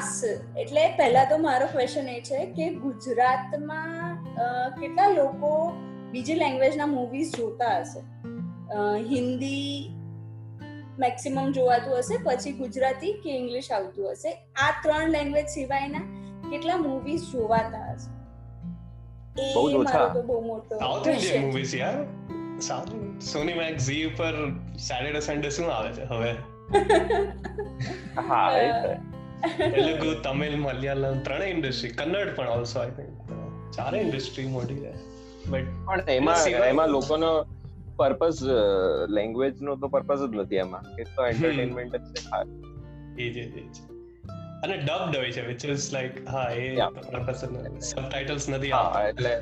શ્વાસ એટલે પહેલા તો મારો ક્વેશ્ચન એ છે કે ગુજરાતમાં કેટલા લોકો બીજી લેંગ્વેજના મૂવીઝ જોતા હશે? હિન્દી મેક્સિમમ જોવાતું હશે પછી ગુજરાતી કે ઇંગ્લિશ આવતું હશે? આ ત્રણ લેંગ્વેજ સિવાયના કેટલા મૂવીઝ જોવાતા હશે? એ બહુ ઓછા. મારો તો બહુ મોટો સાઉથ ઇન્ડિયન મૂવીઝ યાર. સાઉથ સોની મેક્સ ઝી ઉપર સેટરડે સન્ડે શું આવે છે હવે? હા એ તેલુગુ તમિલ મલયાલમ ત્રણેય ઇન્ડસ્ટ્રી કન્નડ પણ ઓલસો આઈ થિંક ચારે ઇન્ડસ્ટ્રી મોટી છે બટ પણ એમાં એમાં લોકોનો પર્પસ લેંગ્વેજ નો તો પર્પસ જ નથી એમાં એ તો એન્ટરટેનમેન્ટ જ છે ખાસ. એ જ એ જ, અને ડબ્ડ હોય છે વિચ ઇઝ લાઈક હા એ Yeah. સબટાઇટલ્સ નથી આવતા એટલે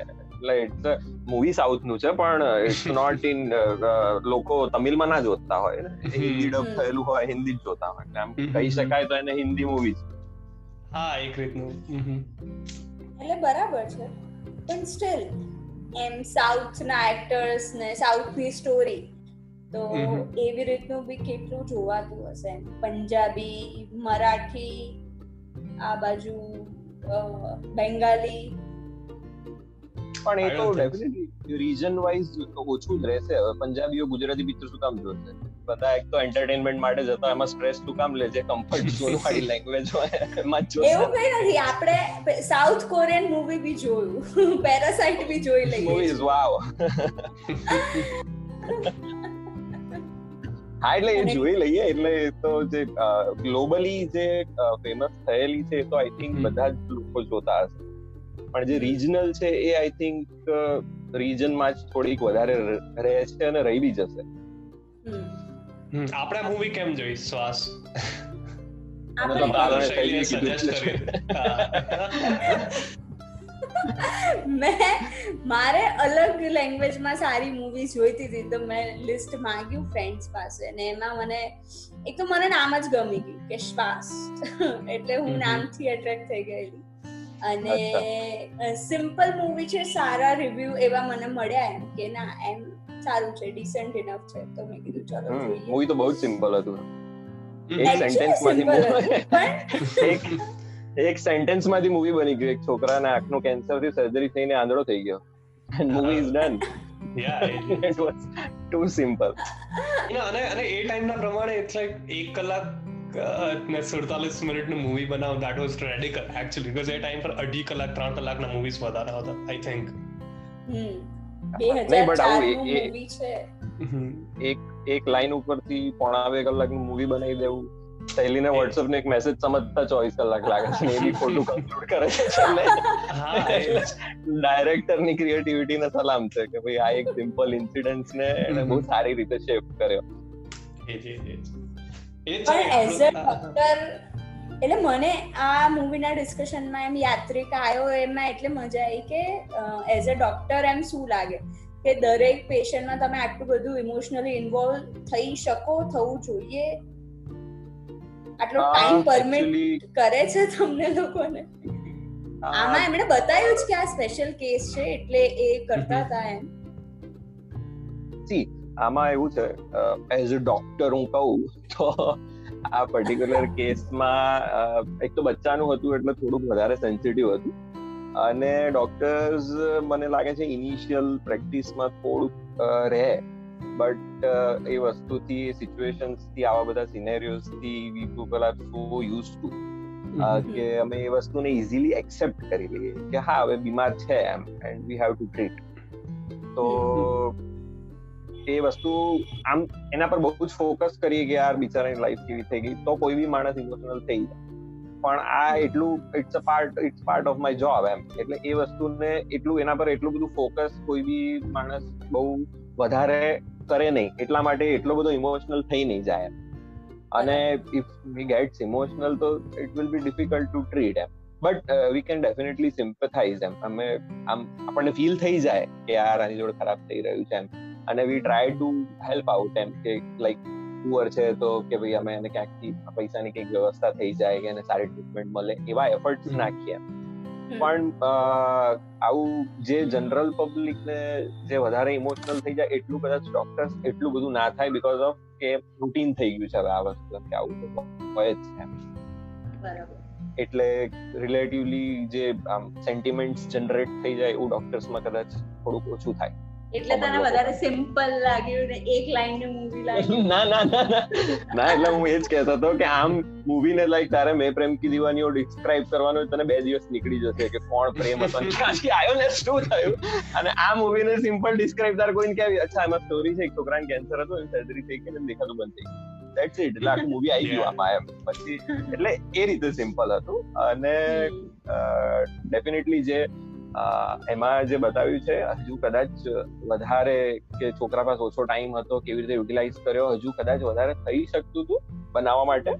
એટલે ઇટ્સ મૂવી સાઉથનું છે પણ ઇટ્સ નોટ ઇન લોકો તમિલમાં ના જોતા હોય ને. હિન્દી ડબ થયેલું હોય હિન્દી જ જોતા હોય. એટલે આમ કહી શકાય તો એને હિન્દી મૂવી હા એક રીતનું. એટલે બરાબર છે. પણ સ્ટીલ એમ સાઉથના એક્ટર્સ ને સાઉથની સ્ટોરી તો એવી રીતનું બી કેટલું જોવાતું હશે? એમ પંજાબી મરાઠી આ બાજુ બેંગાલી પણ એ તો. ડેફિનેટલી રીજન વાઇઝ ઓછું જ રહેશે. હવે પંજાબીઓ ગુજરાતી પિક્ચર શું કામ જોશે? બધા એક તો એન્ટરટેનમેન્ટ માટે જતા એમાં સ્ટ્રેસ શું કામ લે છે. કમ્ફર્ટ ઝોન વાળી લેંગ્વેજ હોય. એમાં જોશે. એવું કઈ નથી. આપણે સાઉથ કોરિયન મૂવી બી જોયું. પેરાસાઇટ બી જોઈ લઈએ. મૂવીઝ વાવ હા એટલે એ જોઈ લઈએ. એટલે એ તો જે ગ્લોબલી જે ફેમસ થયેલી છે એ તો આઈ થિંક બધા જ લોકો જોતા હશે. પણ જે રિજનલ છે એ આઈ થિંક રિજનમાં જ થોડીક વધારે રહે છે અને રહી બી જશે. આપણે મૂવી કેમ જોઈ? શ્વાસ. મેં મારે અલગ લેંગ્વેજમાં સારી મૂવી જોઈતી હતી તો મેં લિસ્ટ માંગ્યું ફ્રેન્ડ્સ પાસે. અને એમાં મને એક તો મને નામ જ ગમી ગયું કે શ્વાસ. એટલે હું નામથી એટ્રેક્ટ થઈ ગયેલી. અને સિમ્પલ મૂવી છે સારા રિવ્યુ એવા મને મળ્યા એમ કે ના એમ સારું છે ડિસન્ટ ઇનફ છે. તો મેં કીધું ચલો જોઈએ. મૂવી તો બહુ જ સિમ્પલ હતું. એક સેન્ટેન્સમાંથી એક એક સેન્ટેન્સમાંથી મૂવી બની ગયું. એક છોકરાના આંખનું કેન્સરથી સર્જરી થઈને આંધળો થઈ ગયો. And movie is done Yeah, it was too simple અને અને એ ટાઈમના પ્રમાણે ઇટ્સ લાઈક એક કલાક ને સુડતાલીસ મિનિટનું મૂવી બનાવ that was radical actually because A time પર અઢી કલાક ત્રણ કલાકના મૂવીઝ વધારે હતા આઈ થિંક નહીં, બટ આવું એક એક લાઈન ઉપરથી પોણા બે કલાકનું મૂવી બનાવી દેવું. શૈલીને વોટ્સઅપ ને એક મેસેજ સમજતા ચોવીસ કલાક લાગે છે એ બી ખોટું કન્ક્લુડ કરે છે. ડાયરેક્ટરની ક્રિએટિવિટી ને સલામ છે કે ભાઈ આ એક સિમ્પલ ઇન્સિડન્ટ ને એને બહુ સારી રીતે શેપ કર્યો. પણ એઝ અ ડોક્ટર એટલે મને આ મૂવીના ડિસ્કશનમાં એમ યાત્રિક આવ્યો એમાં એટલે મજા આવી કે એઝ અ ડોક્ટર એમ શું લાગે? કે દરેક પેશન્ટમાં તમે આટલું બધું ઇમોશનલી ઇન્વોલ્વ થઈ શકો થવું જોઈએ. આટલો ટાઈમ પરમિટ કરે છે તમને લોકોને. આમાં એમણે બતાવ્યું જ કે આ સ્પેશિયલ કેસ છે એટલે એ કરતા હતા એમ. see, આમાં એવું છે એઝ અ ડોક્ટર હું કહું તો આ પર્ટિક્યુલર કેસમાં એક તો બચ્ચાનું હતું એટલે થોડુંક વધારે સેન્સિટિવ હતું. અને ડોક્ટર્સ મને લાગે છે ઇનિશિયલ પ્રેક્ટિસમાં થોડુંક રહે. બટ એ વસ્તુથી સિચ્યુએશન્સથી આવા બધા સિનેરિયોઝથી we people are so use to કે અમે એ વસ્તુને ઇઝીલી એક્સેપ્ટ કરી લઈએ કે હા હવે બીમાર છે એમ and we have to treat તો એ વસ્તુ આમ એના પર બહુ જ ફોકસ કરીએ કે યાર બિચારાની લાઈફ કેવી થઈ ગઈ. તો કોઈ બી માણસ ઇમોશનલ થઈ જાય. પણ આ એટલું it's a part it's part of my job એમ. એટલે એ વસ્તુને એટલું, એના પર એટલું બધું ફોકસ કોઈ બી માણસ બહુ વધારે કરે નહીં. એટલા માટે એટલો બધો ઇમોશનલ થઈ નહીં જાય અને ઇફ વી ગેટ્સ ઇમોશનલ તો it will be difficult to treat M. But we can definitely sympathize એમ. અમે, આમ આપણને ફીલ થઈ જાય કે યાર આની જોડે ખરાબ થઈ રહ્યું છે એમ. અને we try to help out એમ કે લાઈક પુઅર છે તો કે ભાઈ અમે એને ક્યાંકથી પૈસાની કંઈક વ્યવસ્થા થઈ જાય કે એને સારી ટ્રીટમેન્ટ મળે એવા એફર્ટ્સ નાખીએ. પણ આવું જે જનરલ પબ્લિક ને જે વધારે ઇમોશનલ થઈ જાય એટલું કદાચ ડોક્ટર્સ એટલું બધું ના થાય બીકોઝ ઓફ કે રૂટીન થઈ ગયું છે હવે આ વસ્તુ કે આવું તો હોય જ છે. બરાબર. એટલે રિલેટિવલી જે આમ સેન્ટિમેન્ટ્સ જનરેટ થઈ જાય એવું ડોક્ટર્સમાં કદાચ થોડુંક ઓછું થાય. એટલે તને વધારે સિમ્પલ લાગ્યું ને એક લાઈનની મૂવી લાગી. ના ના ના ના. એટલે હું એ જ કહેતો હતો કે આમ મૂવી ને લાઈક તારે મેં પ્રેમ કી દીવાનીઓ ડિસ્ક્રાઇબ કરવાનો તને બે દિવસ નીકળી જશે કે કોણ પ્રેમ હતો. ક્યાંથી આવ્યો ને શું થયું? અને આ મૂવી ને સિમ્પલ ડિસ્ક્રાઇબ તારે કોઈને કે અચ્છા એમાં સ્ટોરી છે એક છોકરાને કેન્સર હતો એની સર્જરી થઈ ગઈ ને દેખાતું બંધ થઈ ગયું. ધેટ્સ ઇટ એટલે આખું મૂવી આવી ગયું આમાં એમ. પછી એટલે એ રીતે સિમ્પલ હતું. અને ડેફિનેટલી જે એમાં જે બતાવ્યું છે હજુ કદાચ વધારે કે છોકરા પાસે ઓછો ટાઈમ હતો કેવી રીતે યુટિલાઇઝ કર્યો હજુ કદાચ વધારે થઈ શકતું હતું બનાવવા માટે?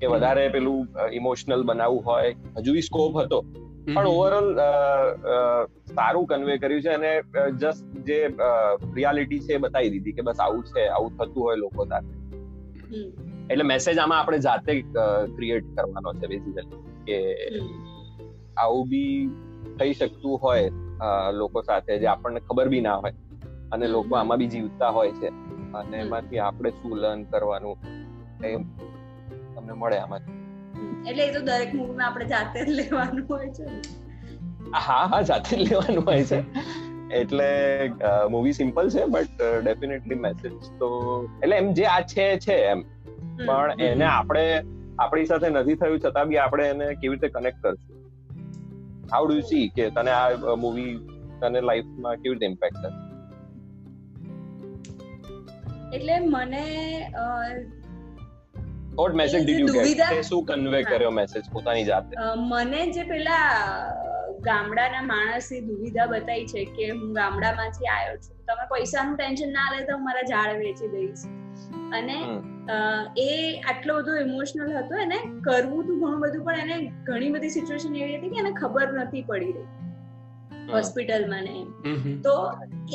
કે વધારે પેલું ઇમોશનલ બનાવવું હોય? હજુ સ્કોપ હતો. પણ ઓવરઓલ સારું કન્વે કર્યું છે અને જસ્ટ જે રિયાલિટી છે એ બતાવી દીધી કે બસ આવું છે આવું થતું હોય લોકો સાથે. એટલે મેસેજ આમાં આપણે જાતે ક્રિએટ કરવાનો છે બેઝિકલી કે આવું બી થઈ શકતું હોય લોકો સાથે જે આપણને ખબર બી ના હોય. અને લોકો આમાં બી જીવતા હોય છે. અને એમાંથી આપણે શું લર્ન કરવાનું એ તમને મળે આમાંથી એટલે એ તો દરેક મૂવીમાં આપણે જાતે જ લેવાનું હોય છે હા હા જાતે જ લેવાનું હોય છે. એટલે મૂવી સિમ્પલ છે બટ ડેફિનેટલી મેસેજ તો એટલે એમ જે આ છે છે એમ. પણ એને આપણે આપણી સાથે નથી થયું છતાં બી આપણે એને કેવી રીતે કનેક્ટ કરશું? હાઉ ડુ સી કે તને આ મૂવી તને લાઈફમાં કેવી રીતે ઇમ્પેક્ટ થશે એટલે મને what message did you get શું કન્વે કર્યો મેસેજ પોતાની જાતે? મને જે પેલા ગામડાના માણસની દુવિધા બતાવી છે કે હું ગામડામાંથી આવ્યો છું. તમે પૈસાનું ટેન્શન ના લે તો હું મારા ઝાડ વેચી દઈશ. અને એ આટલો બધો ઇમોશનલ હતો એને કરવું તું ઘણું બધું પણ એને ઘણી બધી સિચ્યુએશન એવી હતી કે એને ખબર નથી પડી રહી. હોસ્પિટલમાં ને એમ. તો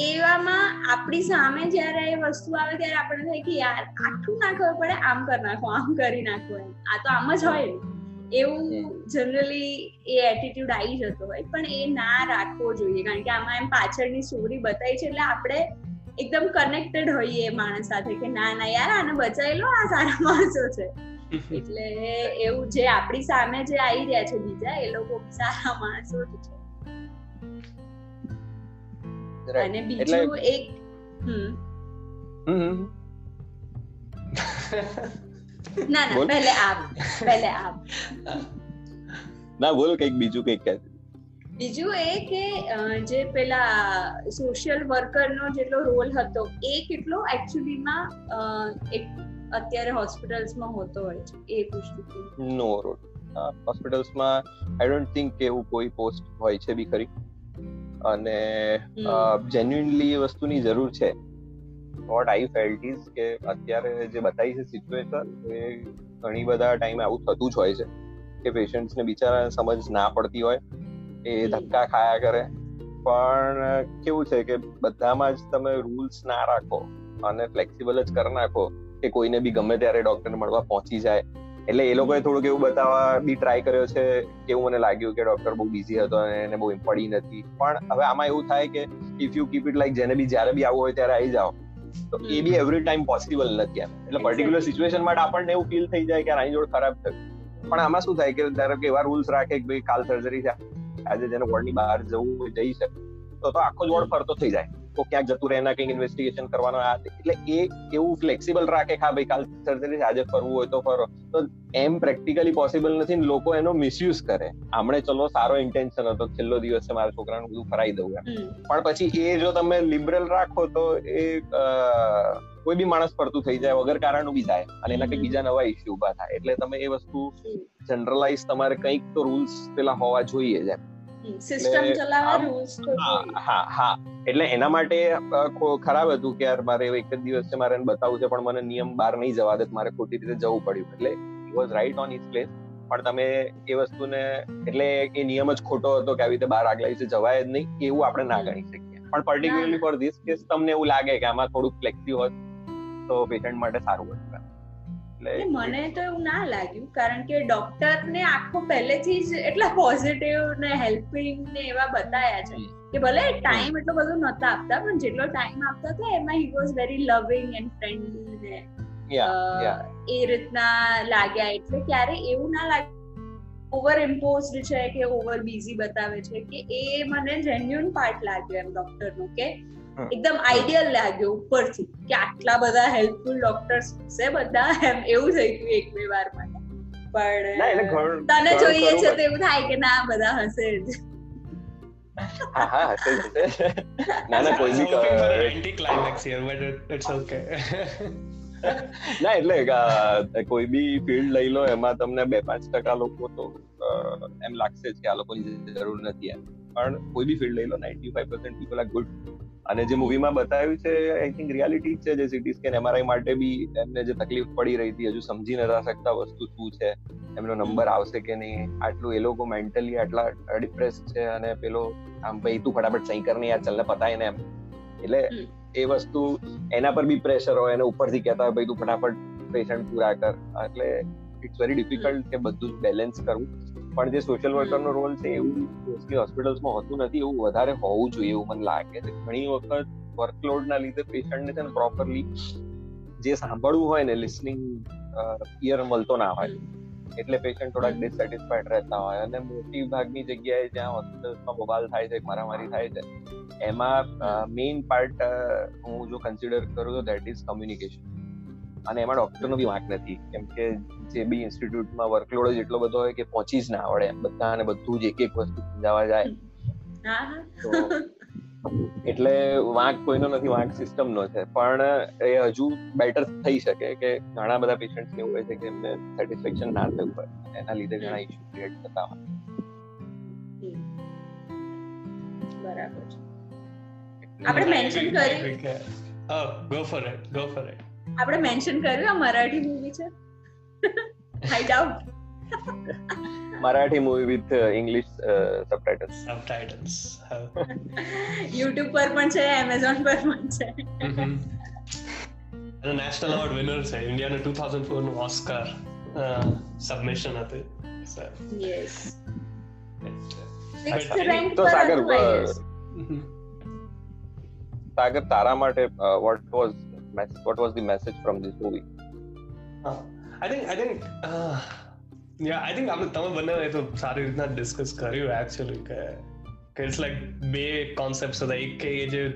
એવામાં આપણી સામે જ્યારે એ વસ્તુ આવે ત્યારે આપણને થાય કે યાર આટલું ના ખબર પડે આમ કરી નાખો આમ કરી નાખો આ તો આમ જ હોય ને. એવું જનરલી એ એટીટ્યુડ આવી જતો હોય પણ એ ના રાખવો જોઈએ કારણ કે આમાં એમ પાછળની સ્ટોરી બતાવી છે એટલે આપણે એકદમ કનેક્ટેડ હોઈએ માણસ સાથે કે ના ના યાર આને બચાવી લો આ સારા માણસો છે એટલે એવું જે આપણી સામે જે આવી રહ્યા છે બીજા એ લોકો સારા માણસો જ છે. અને બીજું એક હમ. ના ના. પહેલે આપ પહેલે આપ ના બોલો કંઈક બીજું કંઈક કહે. બીજું એ કે જે પેલા સોશિયલ વર્કરનો જેટલો રોલ હતો એ કેટલો એકચ્યુઅલીમાં એક અત્યારે હોસ્પિટલ્સમાં હોતો હોય છે એ પૂછતી હતી નો રોડ હોસ્પિટલ્સમાં આઈ ડોન્ટ થિંક કે એવું કોઈ પોસ્ટ હોય છે બી ખરી. અને જેન્યુઇનલી એ વસ્તુની જરૂર છે. વોટ આઈ ફેલ્ટ ઇઝ કે અત્યારે જે બતાવી છે સિચ્યુએશન એ ઘણી બધા ટાઈમે આવું થતું જ હોય છે. કે પેશન્ટ્સને બિચારા સમજ ના પડતી હોય એ ધક્કા ખાયા કરે. પણ કેવું છે કે બધામાં જ તમે રૂલ્સ ના રાખો અને ફ્લેક્સિબલ જ કરી નાખો કે કોઈને બી ગમે ત્યારે ડોક્ટરને મળવા પહોંચી જાય. એટલે એ લોકોએ થોડુંક એવું બતાવવા બી ટ્રાય કર્યો છે. કેવું મને લાગ્યું કે ડોક્ટર બહુ બિઝી હતો અને એને બહુ પડી નથી. પણ હવે આમાં એવું થાય કે if you keep it like જેને બી જ્યારે બી આવું હોય ત્યારે આવી જાઓ. તો એ બી એવરી ટાઈમ પોસિબલ નથી એમ. એટલે પર્ટિક્યુલર સિચ્યુએશન માટે આપણને એવું ફીલ થઈ જાય કે આની જોડે ખરાબ થયું. પણ આમાં શું થાય કે ધારો કે એવા રૂલ્સ રાખે કે ભાઈ કાલ સર્જરી છે. આજે જેને વોર્ડની બહાર જવું જઈ શકે. તો તો આખો જ વોર્ડ ફરતો થઈ જાય. તો ક્યાંક જતું રહે એના કંઈક ઇન્વેસ્ટિગેશન કરવાનો આ એટલે એ એવું ફ્લેક્સિબલ રાખે કે હા ભાઈ કાલ સર્જરી આજે ફરવું હોય તો ફરો. તો એમ પ્રેક્ટિકલી પોસિબલ નથી ને લોકો એનો મિસયુઝ કરે. આમણે ચલો સારો ઇન્ટેન્શન હતો છેલ્લો દિવસ છે મારા છોકરાનું બધું ફરાઈ દઉં પણ પછી એ જો તમે લિબરલ રાખો તો એ કોઈ બી માણસ ફરતું થઈ જાય વગર કારણનું બી જાય અને એના કંઈક બીજા નવા ઇસ્યુ ઊભા થાય. એટલે તમે એ વસ્તુ જનરલાઇઝ તમારે કંઈક તો રૂલ્સ પેલા હોવા જોઈએ જ સિસ્ટમ ચલાવવા રૂલ્સ હા હા હા. એટલે એના માટે ખરાબ હતું કે યાર મારે એક જ દિવસ છે મારે બતાવવું છે પણ મને નિયમ બહાર નહીં જવા દે મારે ખોટી રીતે જવું પડ્યું. એટલે was right on his place પણ તમે એ વસ્તુને એટલે એ નિયમ જ ખોટો હતો કે આવી રીતે બહાર આગલા વિશે જવાય જ નહીં એવું આપણે ના ગણી શકીએ. પણ પર્ટિક્યુલરલી ફોર ધીસ કેસ તમને એવું લાગે કે આમાં થોડુંક ફ્લેક્સી હોત તો પેશન્ટ માટે સારું હતું. એટલે મને તો એવું ના લાગ્યું કારણ કે ડોક્ટર ને આખો પહેલેથી જ એટલા પોઝિટિવ ને હેલ્પિંગ ને એવા બતાયા છે કે ભલે ટાઈમ એટલો બધો નતા આપતા પણ જેટલો ટાઈમ આપતા હતા એમાં he was very loving and friendly ને એ રીતના લાગ્યા. એટલે ક્યારે એવું ના લાગે ઓવર ઇમ્પોઝડ છે કે ઓવર બિઝી બતાવે છે કે એ મને જેન્યુઅન પાર્ટ લાગ્યો એમ ડોક્ટરનું કે એકદમ આઈડિયલ લાગ્યો ઉપરથી કે આટલા બધા હેલ્પફુલ ડોક્ટર્સ છે બધા એમ એવું થઈ ગયું એક બે વાર માટે. પણ તને જોઈએ છે તો એવું થાય કે ના બધા હશે જ. હા હા હશે ના ના કોઈ બી anticlimax here but it's okay ના એટલે કોઈ બી ફિલ્ડ લઈ લો એમાં તમને બે પાંચ ટકા લોકો તો એમ લાગશે જ કે આ લોકોની જરૂર નથી એમ. પણ કોઈ બી ફિલ્ડ લઈ લો ninety five percent people are good અને જે મૂવીમાં બતાવ્યું છે આઈ થિંક રિયાલિટી છે જે સિટી સ્કેન એમઆરઆઈ માટે બી એમને જે તકલીફ પડી રહી હતી હજુ સમજી નતા શકતા વસ્તુ શું છે એમનો નંબર આવશે કે નહીં આટલું એ લોકો મેન્ટલી આટલા ડિપ્રેસ છે અને પેલો આમ ભાઈ તું ફટાફટ સહી કર ને યાર ચલને પતાય ને એમ. એટલે એ વસ્તુ એના પર બી પ્રેશર હોય અને ઉપરથી કહેતા હોય ભાઈ તું ફટાફટ પેશન્ટ પૂરા કર. એટલે ઇટ્સ વેરી ડિફિકલ્ટ કે બધું જ બેલેન્સ કરવું. પણ જે સોશિયલ વર્કરનો રોલ છે એવું મોસ્ટલી હોસ્પિટલ્સમાં હોતું નથી, એવું વધારે હોવું જોઈએ એવું મને લાગે છે. ઘણી વખત વર્કલોડના લીધે પેશન્ટને છે ને પ્રોપરલી જે સાંભળવું હોય ને લિસનિંગ ઇયર મળતો ના હોય. એટલે પેશન્ટ થોડાક ડિસેટિસ્ફાઈડ રહેતા હોય અને મોટી ભાગની જગ્યાએ જ્યાં હોસ્પિટલ્સમાં બબાલ થાય છે, મારામારી થાય છે, એમાં મેઇન પાર્ટ હું જો કન્સિડર કરું તો દેટ ઇઝ કમ્યુનિકેશન અને એમાં ડોક્ટરનો બી વાંક નથી. કેમ કે જે બી ઇન્સ્ટિટ્યૂટમાં વર્કલોડ જ એટલો બધો હોય કે પહોંચી જ ના આવડે બધાને બધું જ એક એક વસ્તુ સમજાવવા જાય. એટલે વાંક કોઈનો નથી વાંક સિસ્ટમનો છે. પણ એ હજુ બેટર થઈ શકે કે ઘણા બધા પેશન્ટ એવું હોય છે કે એમને સેટિસ્ફેક્શન ના થયું હોય એના લીધે ઘણા ઇશ્યુ ક્રિએટ થતા હોય. બરાબર આપણે મેન્શન કર્યું. Go for it go for it આપણે મેન્શન કર્યું આ મરાઠી મૂવી છે. I doubt Marathi movie with English subtitles subtitles YouTube પર પણ છે એમેઝોન પર પણ છે. અને નેશનલ અવોર્ડ વિનર છે. ઇન્ડિયાનો 2004 નું ઓસ્કાર સબમિશન હતું. યસ તો સાગર સાગર તારા માટે what was what was the message from this movie? Uh, i think i think uh, yeah i think આપણે તમે બંને એ તો સારી રીતના ડિસ્કસ કર્યું એકચ્યુઅલી કે ઇટ્સ લાઈક બે કોન્સેપ્ટ્સ હતા. એક કે જે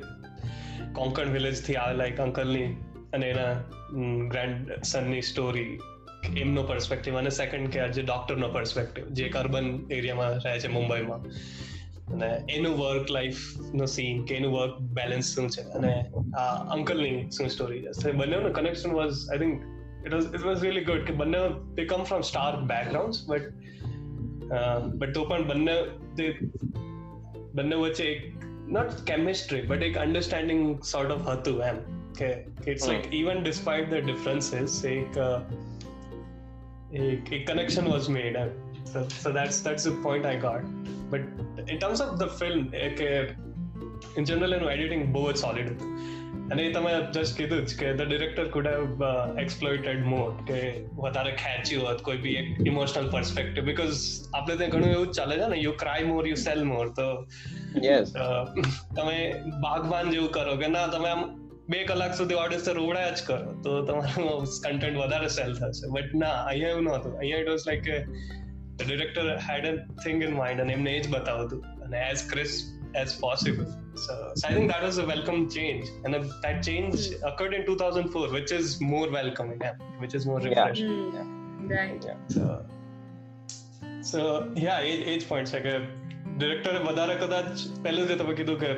કોંકણ વિલેજથી આવેલા એક અંકલની અને એના ગ્રેન્ડ સનની સ્ટોરી એમનો પર્સપેક્ટિવ અને સેકન્ડ કે જે ડોક્ટરનો પર્સપેક્ટિવ જે અર્બન એરિયામાં રહે છે મુંબઈમાં. અને એનું વર્ક લાઈફ નો સીન કે એનું વર્ક બેલેન્સ શું છે? અને આ અંકલની શું સ્ટોરી છે? બંનેનું connection was I think it was it was really good કે બંને they come from star background but but તો પણ બંને તે બંને વચ્ચે એક નોટ કેમિસ્ટ્રી બટ એક અન્ડરસ્ટેન્ડિંગ સોર્ટ ઓફ હતું એમ. કે it's like even despite the differences એક એક એક કનેક્શન વોઝ મેડ એમ. So, so that's that's the point I But in terms of the film, કે in general એનું એડિટિંગ બહુ જ સોલિડ હતું અને એ તમે જસ્ટ કીધું જ કે the director could have exploited more કે વધારે ખેંચ્યું હોત કોઈ બી એક ઇમોશનલ પર્સપેક્ટિવ બીકોઝ આપણે ત્યાં ઘણું એવું ચાલે છે ને you cry more you sell more તો તમે બાગવાન જેવું કરો કે ના તમે આમ બે કલાક સુધી ઓડિયન્સ રોવડાયા જ કરો તો તમારું કન્ટેન્ટ વધારે સેલ થશે બટ ના અહીંયા એવું નહોતું અહીંયા it was like the director had a thing in mind and એમને એ જ બતાવ્યું હતું અને as crisp as possible so, so I think that was a welcome change and that change mm. occurred in 2004 which is more welcoming yeah, which is more refreshing yeah. Mm. right yeah. so so yeah એ જ point છે કે ડિરેક્ટરે વધારે કદાચ પહેલું જે તમે કીધું કે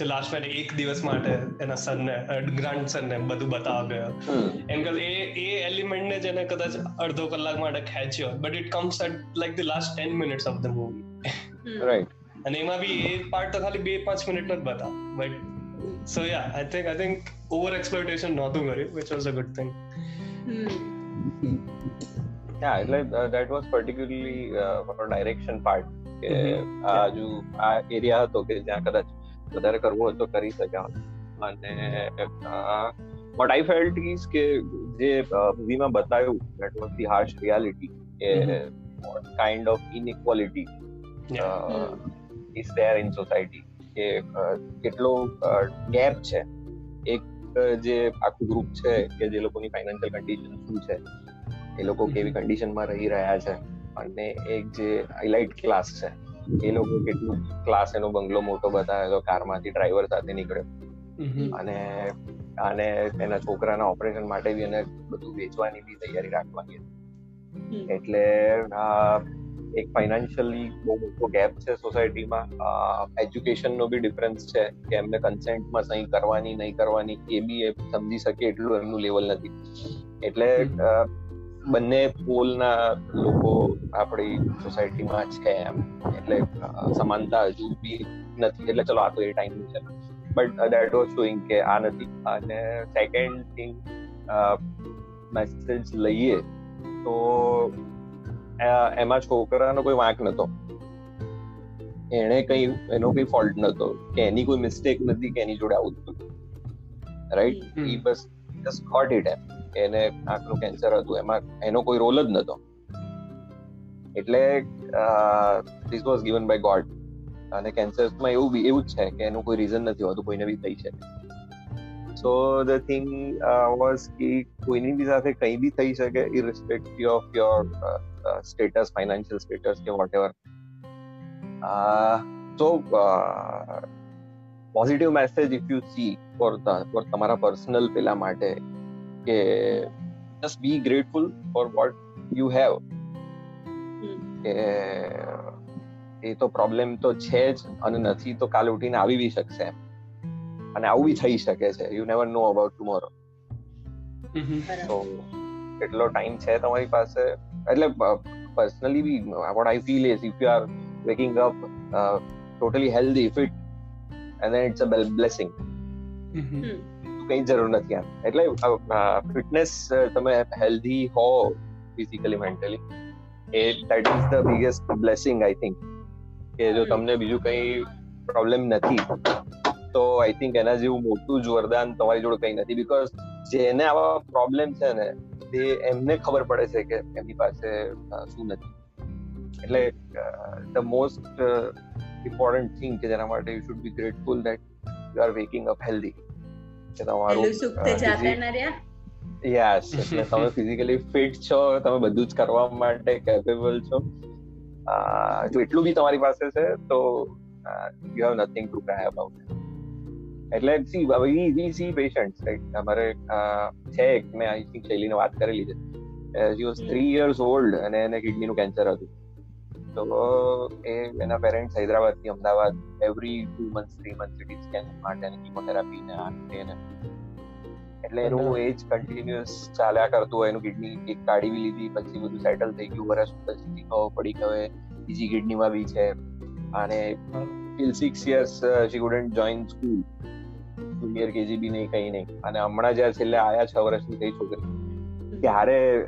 જે લાસ્ટમાં એક દિવસ માટે એના સનને ગ્રાન્ડ સનને બધું બતાવ્યો ગયો. એમ કે એ એ એલિમેન્ટ ને જેને કદાચ અડધો કલાક માટે ખેંચ્યો. But it comes at like the last ten minutes of the movie right અને એમાં બી એ પાર્ટ તો ખાલી બે પાંચ મિનિટ જ બતાવ. But so yeah I think I think over exploitation નહોતું કર્યું which was a good thing yeah એટલે that was particularly for direction part part. કે આ જો આ એરિયા હતો કે જ્યાં કદાચ વધારે કરવું હોય તો કરી શક્યા અને વોટ આઈ ફેલ્ટ ઇઝ કે જે મૂવીમાં બતાવ્યું that was the harsh reality કે what kind of inequality is there in society કે કેટલો ગેપ છે? એક જે આખું ગ્રુપ છે કે જે લોકોની ફાઇનાન્શિયલ કન્ડિશન શું છે? એ લોકો કેવી કન્ડિશનમાં રહી રહ્યા છે? અને એક જે હાઇલાઇટ ક્લાસ છે એ લોકો કેટલું ક્લાસ એનો બંગલો મોટો બતાવે તો કારમાંથી ડ્રાઈવર સાથે નીકળ્યો. અને અને એના છોકરાના ઓપરેશન માટે બી એને બધું વેચવાની બી તૈયારી રાખવાની એટલે એક ફાઇનાન્શિયલી બહુ મોટો ગેપ છે સોસાયટીમાં એજ્યુકેશનનો બી ડિફરન્સ છે કે એમને કન્સેન્ટમાં સહી કરવાની નહીં કરવાની એ બી સમજી શકે એટલું એમનું લેવલ નથી. એટલે બંને પોલના લોકો આપણી સોસાયટીમાં છે એમ. એટલે સમાનતા હજુ બી નથી. એટલે ચલો આ તો એ ટાઈમ છે. બટ દેટ વોઝ શોઈંગ કે આ નથી. અને સેકન્ડ થિંગ મેસેજ લઈએ તો એમાં છોકરાનો કોઈ વાંક નતો. એને કઈ એનો કઈ ફોલ્ટ નતો. કે એની કોઈ મિસ્ટેક નથી કે એની જોડે આવું થયું રાઈટ ઈ બસ જસ્ટ ગોટ ઇટ એમ. એને આંખનું કેન્સર હતું, એમાં એનો કોઈ રોલ જ નતો. એટલે this was given by God અને કેન્સર્સમાં એવું બી, એવું જ છે કે એનું કોઈ રીઝન નથી હોતું, કોઈને બી થઈ છે સો ધ થિંગ વોઝ કે કોઈની બી સાથે કંઈ બી થઈ શકે irrespective of your status financial status કે whatever so positive message if you see for for તમારા પર્સનલ પેલા માટે કે just be grateful for what you have કે એ તો પ્રોબ્લેમ તો છે જ અને નથી તો કાલે ઉઠીને આવી બી શકશે અને આવું બી થઈ શકે છે. You never know about tomorrow તો કેટલો ટાઈમ છે તમારી પાસે. એટલે personally B what I feel is if you are waking up totally healthy fit and it's a blessing કઈ જરૂર નથી આમ એટલે ફિટનેસ તમે હેલ્ધી હો physically mentally A that is the biggest blessing I think કે જો તમને બીજું કઈ પ્રોબ્લેમ નથી તો આઈ થિંક એના જેવું મોટું જ વરદાન તમારી જોડે કઈ નથી. બીકોઝ જેને આવા પ્રોબ્લેમ છે ને તે એમને ખબર પડે છે કે એમની પાસે શું નથી. એટલે ધ મોસ્ટ ઇમ્પોર્ટન્ટ થિંગ કે જેના માટે you should be grateful that you are waking up healthy કે તમારું યસ એટલે તમે ફિઝિકલી ફિટ છો તમે બધું જ કરવા માટે કેપેબલ છો. જો એટલું બી તમારી પાસે છે તો you have nothing to cry about એટલે see we we see patients right અમારે છે એક મેં આઈ થિંક શૈલીને વાત કરેલી છે. She was three years old અને એને કિડનીનું કેન્સર હતું. તો એ એના parents હૈદરાબાદથી Ahmedabad every two month three month CT scan માટે કિમોથેરાપી ને આ ને. એટલે એનું એજ કન્ટિન્યુઅસ ચાલ્યા કરતું હોય એનું કિડની એક કાઢી લીધી પછી બધું સેટલ થઈ ગયું વર્ષ પછી ખબર પડી કે હવે બીજી કિડનીમાં બી છે. અને till six years she couldn't join school junior KG બી નહીં કઈ નહીં. અને હમણાં જ્યારે છેલ્લે આયા છ વર્ષની થઈ છોકરી. ત્યારે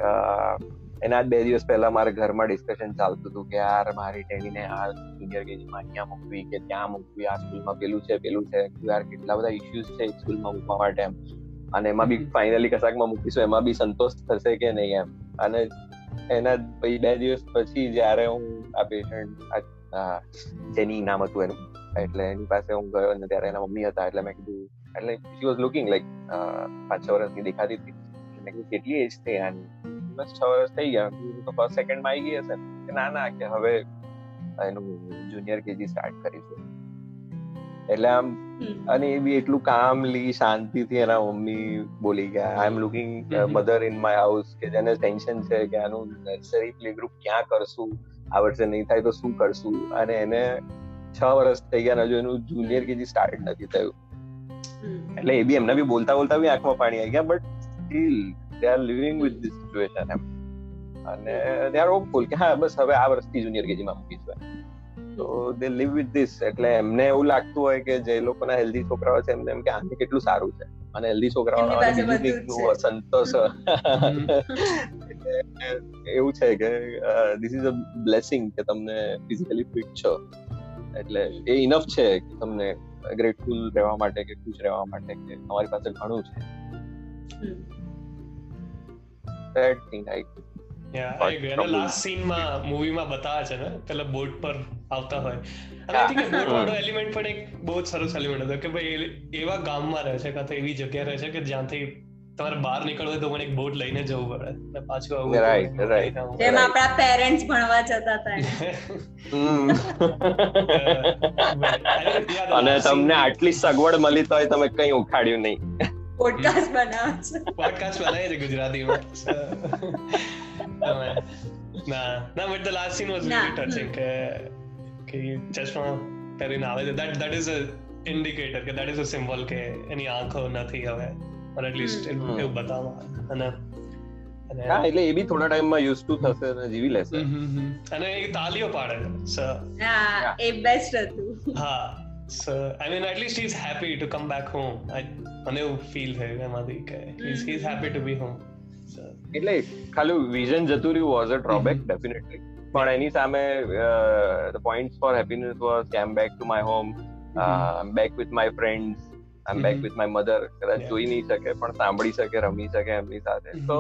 એના બે દિવસ પહેલા મારે ઘરમાં ડિસ્કશન ચાલતું હતું કે યાર મારી ટેડીને આ જુનિયર કેજીમાં અહીંયા મૂકવી કે ત્યાં મૂકવી આ સ્કૂલમાં પેલું છે પેલું છે યાર કેટલા બધા ઇશ્યુઝ છે સ્કૂલમાં મૂકવા માટે એમ. અને એમાં બી ફાઇનલી કશાકમાં મૂકીશું એમાં બી સંતોષ થશે કે નહીં એમ. અને એના પછી બે દિવસ પછી જ્યારે હું આ પેશન્ટ જેની નામ હતું એનું એટલે એની પાસે હું ગયો અને ત્યારે એના મમ્મી હતા એટલે મેં કીધું એટલે શી વોઝ લુકિંગ લાઈક પાંચ છ વર્ષની દેખાતી હતી. મેં કીધું કેટલી એજ થઈ આની? બસ છ વર્ષ થઈ ગયા. તો ફર્સ્ટ સેકન્ડમાં આવી ગઈ હશે. કે ના ના કે હવે એનું જુનિયર કેજી સ્ટાર્ટ કરીશું. એટલે આમ અને એ બી એટલું કામલી શાંતિથી એના મમ્મી બોલી ગયા. I am looking mother in my house કે જેને ટેન્શન છે કે આનું નર્સરી પ્લે ગ્રુપ ક્યાં કરશું? આ વર્ષે નહીં થાય તો શું કરશું? અને એને છ વર્ષ થઈ ગયા હજુ એનું જુનિયર કેજી સ્ટાર્ટ નથી થયું. એટલે એ બી એમને બી બોલતા બોલતા બી આંખમાં પાણી આવી ગયા but still they are living with this situation એમ. અને દે આર હોપફુલ કે હા બસ હવે આ વર્ષથી જુનિયર કેજીમાં મૂકીશું તો દે લીવ વિથ ધીસ એટલે એમને એવું લાગતું હોય કે જે લોકોના હેલ્ધી છોકરાઓ છે એમને એમ કે આને કેટલું સારું છે. અને હેલ્ધી છોકરાઓ સંતોષ. એવું છે કે ધીસ ઇઝ અ બ્લેસિંગ કે તમને ફિઝિકલી ફિટ છો. એટલે એ ઇનફ છે કે તમને ગ્રેટફુલ રહેવા માટે કે ખુશ રહેવા માટે કે તમારી પાસે ઘણું છે. That થિંગ અને લાસ્ટ સીનમાં મૂવીમાં બતાવે છે ને પેલા બોટ પર આવતા હોય અને આઈ થિંક બોટ વાળો એલિમેન્ટ પણ એક બહુ જ સરસ એલિમેન્ટ હતો કે ભાઈ એવા ગામમાં રહે છે કાં તો એવી જગ્યા રહે છે કે જ્યાંથી તમારે બહાર નીકળવું હોય તો મને એક બોટ લઈને જવું પડે અને પાછું આવું Right, right. જેમ આપણા પેરેન્ટ્સ ભણવા જતા હતા એમ. હમ. Yeah, the અને તમને આટલી સગવડ મળી તો તમે કઈ ઉખાડ્યું નહીં. પોડકાસ્ટ બનાવે છે પોડકાસ્ટ બનાવી છે ગુજરાતીમાં. તમે- ના ના but the last scene was ના, ટચિંગ કે કે ચશ્મા પહેરીને આવે છે. That that is a indicator કે દેટ ઇઝ અ સિમ્બોલ કે એની આંખો નથી હવે. Or at least. એવું બતાવવા. અને અને હા એટલે એ બી થોડા ટાઈમમાં યુઝ ટુ થશે અને જીવી લેશે. અને એ તાલીઓ પાડે છે હા એ બેસ્ટ હતું. હા. So I mean at least he is happy to come back home મને એવું ફીલ થયું એમાંથી કે he is happy to be home એટલે ખાલી વિઝન જતું રહ્યું was a drawback Mhm. Definitely પણ એની સામે the points for happiness was came back to my home back with my friends I back Mhm. With my mother કદાચ Yeah. જોઈ નહીં શકે પણ સાંભળી શકે રમી શકે એમની સાથે. તો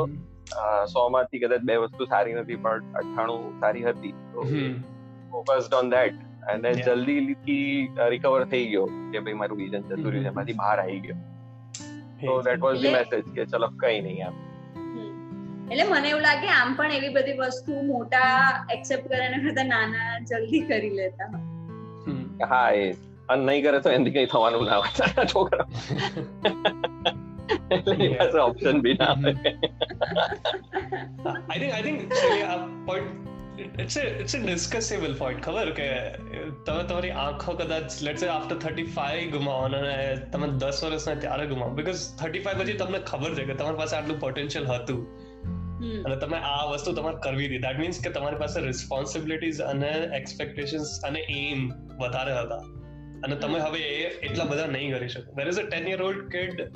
સો માંથી કદાચ બે વસ્તુ સારી નથી પણ અઠ્ઠાણું સારી હતી. તો ફોકસ્ડ ઓન ધેટ અને જલ્દીથી રિકવર થઈ ગયો કે ભાઈ મારું વિઝન જતું રહ્યું છે. એમાંથી બહાર આવી ગયો. તો ધેટ વોઝ ધી મેસેજ કે ચલો કઈ નહીં આમ એટલે મને એવું લાગે આમ પણ એવી બધી વસ્તુ મોટા એક્સેપ્ટ કરે એના કરતા નાના જલ્દી કરી લેતા હા એ. અને નહીં કરે તો એનાથી કઈ થવાનું ના હોય છોકરા. એટલે પાસે ઓપ્શન બી ના હોય. I think I think આ point it's a it's a discussable point. ખબર કે તમે તમારી આંખો કદાચ લેટ્સ સે આફ્ટર 35 ગુમાવો અને તમે 10 વર્ષના ત્યારે ગુમાવો બીકોઝ 35 પછી તમને ખબર છે કે તમારી પાસે આટલું પોટેન્શિયલ હતું અને તમે આ વસ્તુ તમારે કરવી હતી દેટ મીન્સ કે તમારી પાસે રિસ્પોન્સિબિલિટીઝ અને એક્સપેક્ટેશન્સ અને એમ વધારે હતા અને તમે હવે એ એટલા બધા નહીં કરી શકો where is a ten year old kid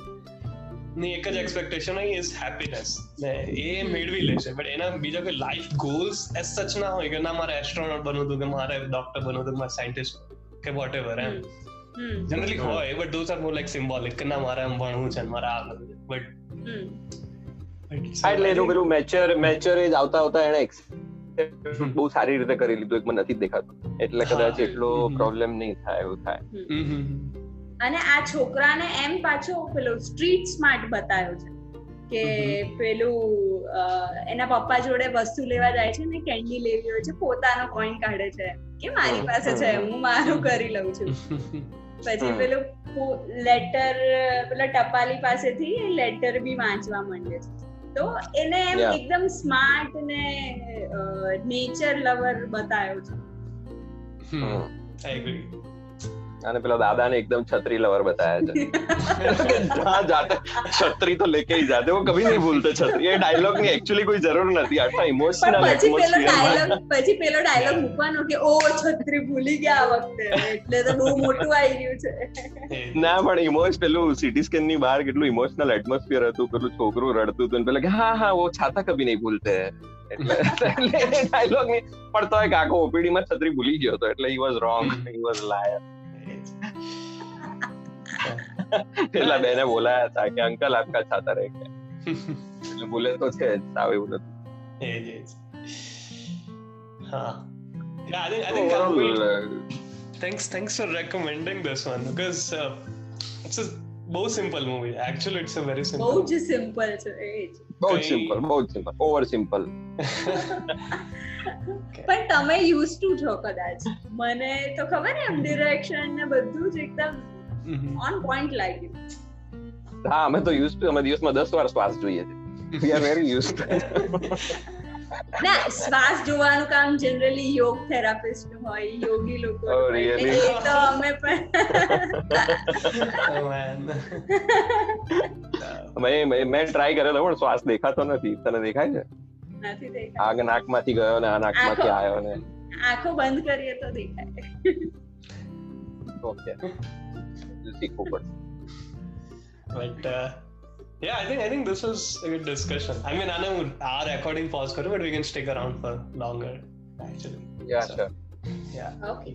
ની એક જ એક્સપેક્ટેશન હોય ઇઝ હેપીનેસ ને એ મેળવી લેશે બટ એના બીજા કોઈ લાઈફ ગોલ્સ એઝ સચ ના હોય કે ના મારે એસ્ટ્રોનોટ બનવું હતું કે મારે ડોક્ટર બનવું હતું મારે સાયન્ટિસ્ટ કે વોટ એવર એમ જનરલી હોય but those are more like symbolic કે ના મારે આમ ભણવું છે મારે આ બટ એટલે એનું પેલું મેચ્યોર મેચ્યોર એજ આવતા આવતા એને બહુ સારી રીતે કરી લીધું એક મને નથી દેખાતું. એટલે કદાચ એટલો પ્રોબ્લેમ નહીં થાય એવું થાય. અને આ છોકરાને એમ પાછો પેલો સ્ટ્રીટ સ્માર્ટ બતાવ્યો છે કે પેલું એના પપ્પા જોડે વસ્તુ લેવા જાય છે ને કેન્ડી લેવી હોય છે પોતાનો કોઈન કાઢે છે. કે મારી પાસે છે હું મારું કરી લઉં છું. પછી પેલું લેટર પેલા ટપાલી પાસેથી લેટર બી વાંચવા માંડે છે. તો એને એમ એકદમ સ્માર્ટ ને નેચર લવર બતાવ્યો છે. આઈ I agree. અને પેલા દાદા ને એકદમ છત્રી લવર બતાયા છે. છત્રી તો લેકે ही જાતે. वो કભી નહીં ભૂલતે છત્રી. એ ડાયલોગની એકચ્યુઅલી કોઈ જરૂર નથી. આટલા ઇમોશનલ એટમોસ્ફિયર પછી પેલો ડાયલોગ મૂકવાનો કે ઓ છત્રી ભૂલી ગયા વખતે. એટલે તો બહુ મોટું આવી ગયું છે. ના પણ ઇમોશ પેલું સિટી સ્કેનની બહાર કેટલું ઇમોશનલ એટમોસ્ફિયર હતું. પેલું છોકરું રડતું હતું પેલા કે હા હા વો છાતા કભી નહીં ભૂલતે. એટલે ડાયલોગની પણ તો એક આખો ઓપીડી માં છત્રી ભૂલી ગયો હતો. એટલે he was wrong he was liar પેલા બેને બોલાયા હતા કે અંકલ આપકા છાતા રહે ગયા એટલે ભૂલે તો છે જ સાવ એવું નથી think I will, Overall, thanks thanks for recommending this one because uh, it's a બહુ simple movie actually it's a very બહુ simple જ સિમ્પલ છે એ જ બહુ જ સિમ્પલ બહુ જ સિમ્પલ ઓવર સિમ્પલ પણ તમે યુઝ ટુ છો કદાચ. મને તો ખબર ને એમ ડિરેક્શન ને બધું જ એકદમ. ઓન પોઈન્ટ લાગ્યું. હા અમે તો યુઝ ટુ અમે દિવસમાં દસ વાર શ્વાસ જોઈએ છે. We are very use to ના શ્વાસ જોવાનું કામ જનરલી યોગ થેરાપિસ્ટ હોય યોગી લોકો Oh, એ તો અમે પણ oh મેં મેં- મેં ટ્રાય કરેલો પણ શ્વાસ દેખાતો નથી. તને દેખાય છે? નથી દેખાતું આગ નાકમાંથી ગયો ને આ નાકમાંથી આવ્યો ને આંખો બંધ કરીએ તો દેખાય ઓકે શીખવું પડશે uh, yeah i think i think this was a good discussion i mean i know our recording pause કરું but we can stick around for longer actually yeah So, sure. yeah okay